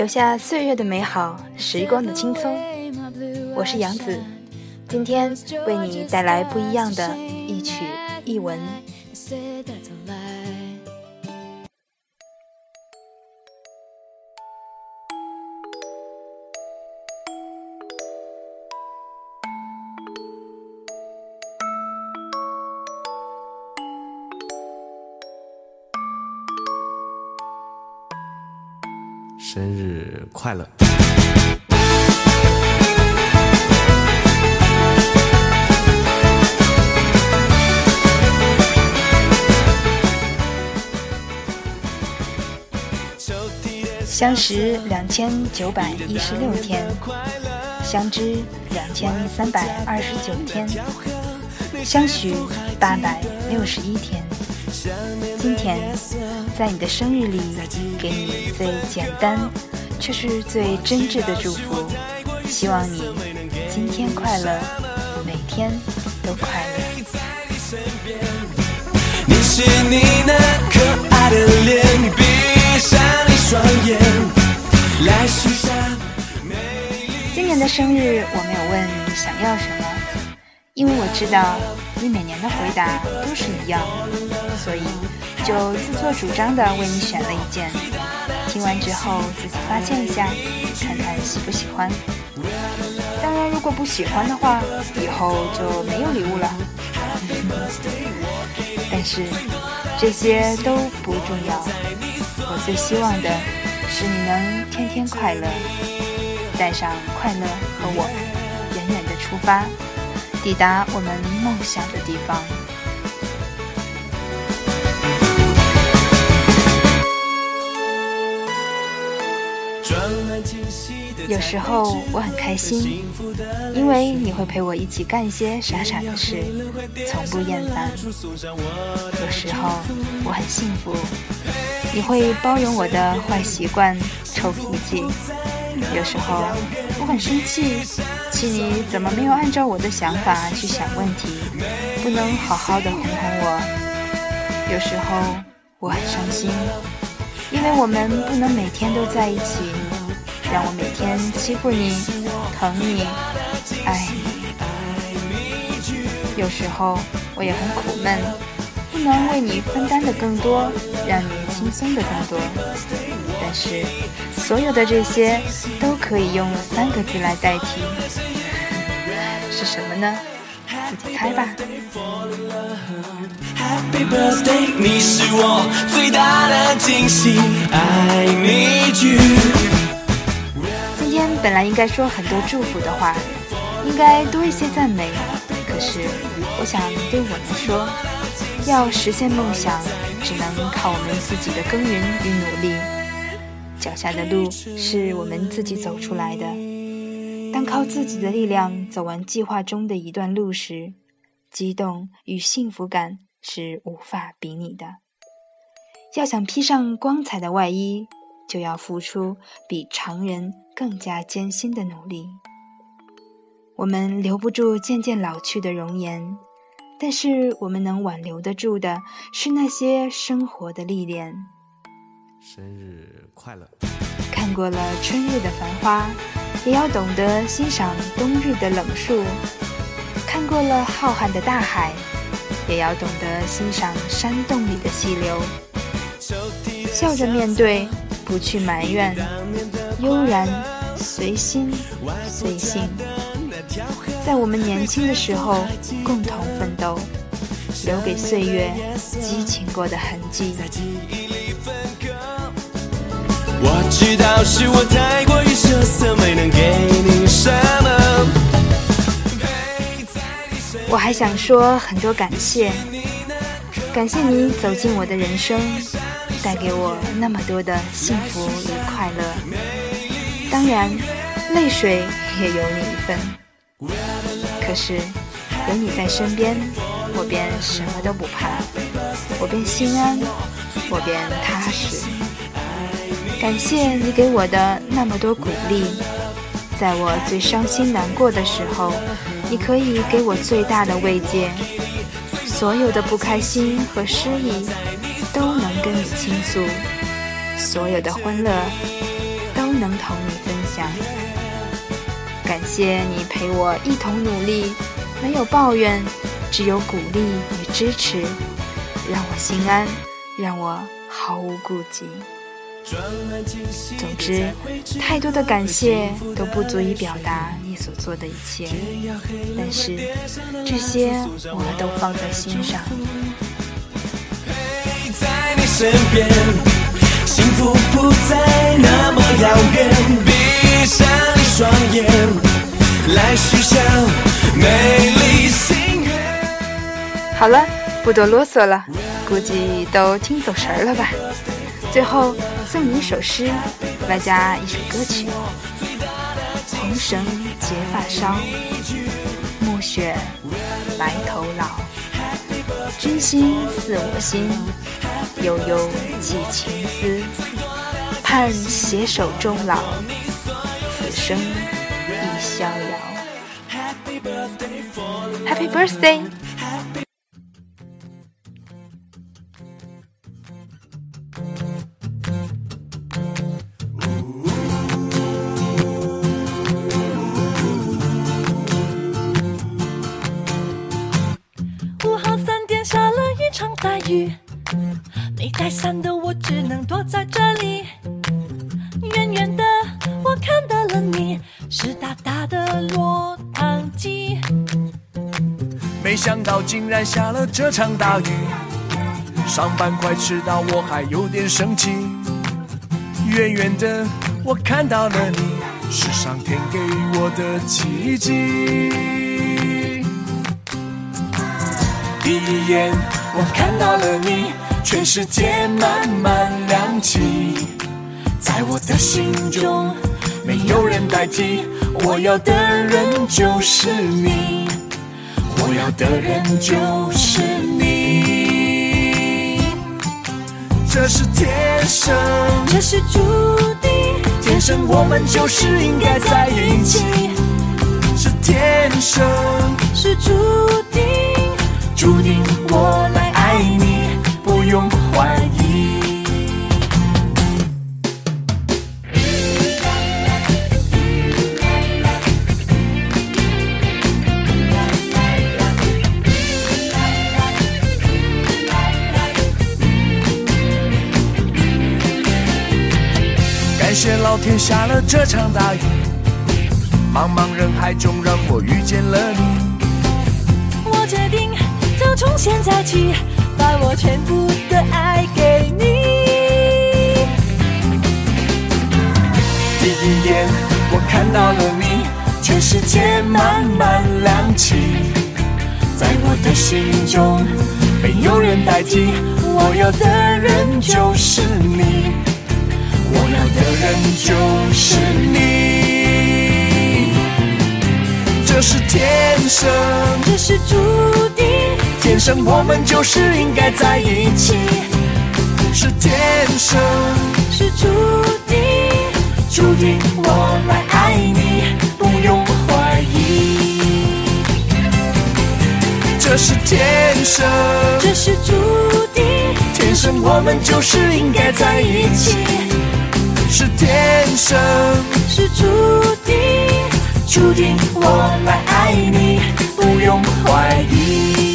留下岁月的美好，时光的轻松。我是杨子，今天为你带来不一样的一曲一文。生日快乐！相识两千九百一十六天，相知两千三百二十九天，相许八百六十一天。今天，在你的生日里，给你最简单却是最真挚的祝福。希望你今天快乐，每天都快乐。你是你那可爱的脸，你闭上一双眼，来许下今年的生日，我没有问你想要什么，因为我知道你每年的回答都是一样，所以就自作主张的为你选了一件。听完之后自己发现一下，看看喜不喜欢。当然，如果不喜欢的话，以后就没有礼物了。但是这些都不重要，我最希望的是你能天天快乐，带上快乐和我，远远的出发，抵达我们梦想的地方。有时候我很开心，因为你会陪我一起干一些傻傻的事，从不厌烦。有时候我很幸福，你会包容我的坏习惯、臭脾气。有时候我很生气，气你怎么没有按照我的想法去想问题，不能好好的哄哄我。有时候我很伤心，因为我们不能每天都在一起。让我每天欺负你、疼你、爱你。有时候我也很苦闷，不能为你分担的更多，让你轻松的更多。但是，所有的这些都可以用三个字来代替，是什么呢？自己猜吧。Happy birthday，你是我最大的惊喜。爱你本来应该说很多祝福的话，应该多一些赞美。可是，我想对我来说，要实现梦想，只能靠我们自己的耕耘与努力。脚下的路是我们自己走出来的。当靠自己的力量走完计划中的一段路时，激动与幸福感是无法比拟的。要想披上光彩的外衣。就要付出比常人更加艰辛的努力。我们留不住渐渐老去的容颜，但是我们能挽留得住的是那些生活的历练。生日快乐！看过了春日的繁花，也要懂得欣赏冬日的冷树；看过了浩瀚的大海，也要懂得欣赏山洞里的溪流。笑着面对。不去埋怨，悠然随心随性，在我们年轻的时候共同奋斗，留给岁月激情过的痕迹。我知道是我太过于没能给你什么。我还想说很多感谢，感谢你走进我的人生。带给我那么多的幸福与快乐，当然，泪水也有你一份。可是，有你在身边，我便什么都不怕，我便心安，我便踏实。感谢你给我的那么多鼓励，在我最伤心难过的时候，你可以给我最大的慰藉。所有的不开心和失意。跟你倾诉，所有的欢乐都能同你分享。感谢你陪我一同努力，没有抱怨，只有鼓励与支持，让我心安，让我毫无顾忌。总之，太多的感谢都不足以表达你所做的一切，但是这些我们都放在心上。身边，幸福不再那么遥远。闭上双眼，来许下美丽心愿。好了，不多啰嗦了，估计都听走神了吧。最后送你一首诗，外加一首歌曲：红绳结发梢，暮雪白头老。君心似我心，悠悠寄情思。盼携手终老，此生亦逍遥。Happy birthday！雨，没带伞的我只能躲在这里。远远的我看到了你，湿哒哒的落汤鸡。没想到竟然下了这场大雨，上班快迟到，我还有点生气。远远的我看到了你，是上天给我的奇迹。第一眼我看到了你，全世界慢慢亮起，在我的心中没有人代替，我要的人就是你。我要的人就是你，这是天生，这是注定，天生我们就是应该在一起，是天生，是注定，注定我来谢老天下了这场大雨，茫茫人海中让我遇见了你。我决定就从现在起，把我全部的爱给你。第一眼我看到了你，全世界慢慢亮起，在我的心中没有人代替，我要的人就是你，我要的人就是你，这是天生，这是注定，天生我们就是应该在一起，是天生。是注定，注定我来爱你，不用怀疑。这是天生，这是注定，天生我们就是应该在一起。是天生，是注定，注定我来爱你，不用怀疑。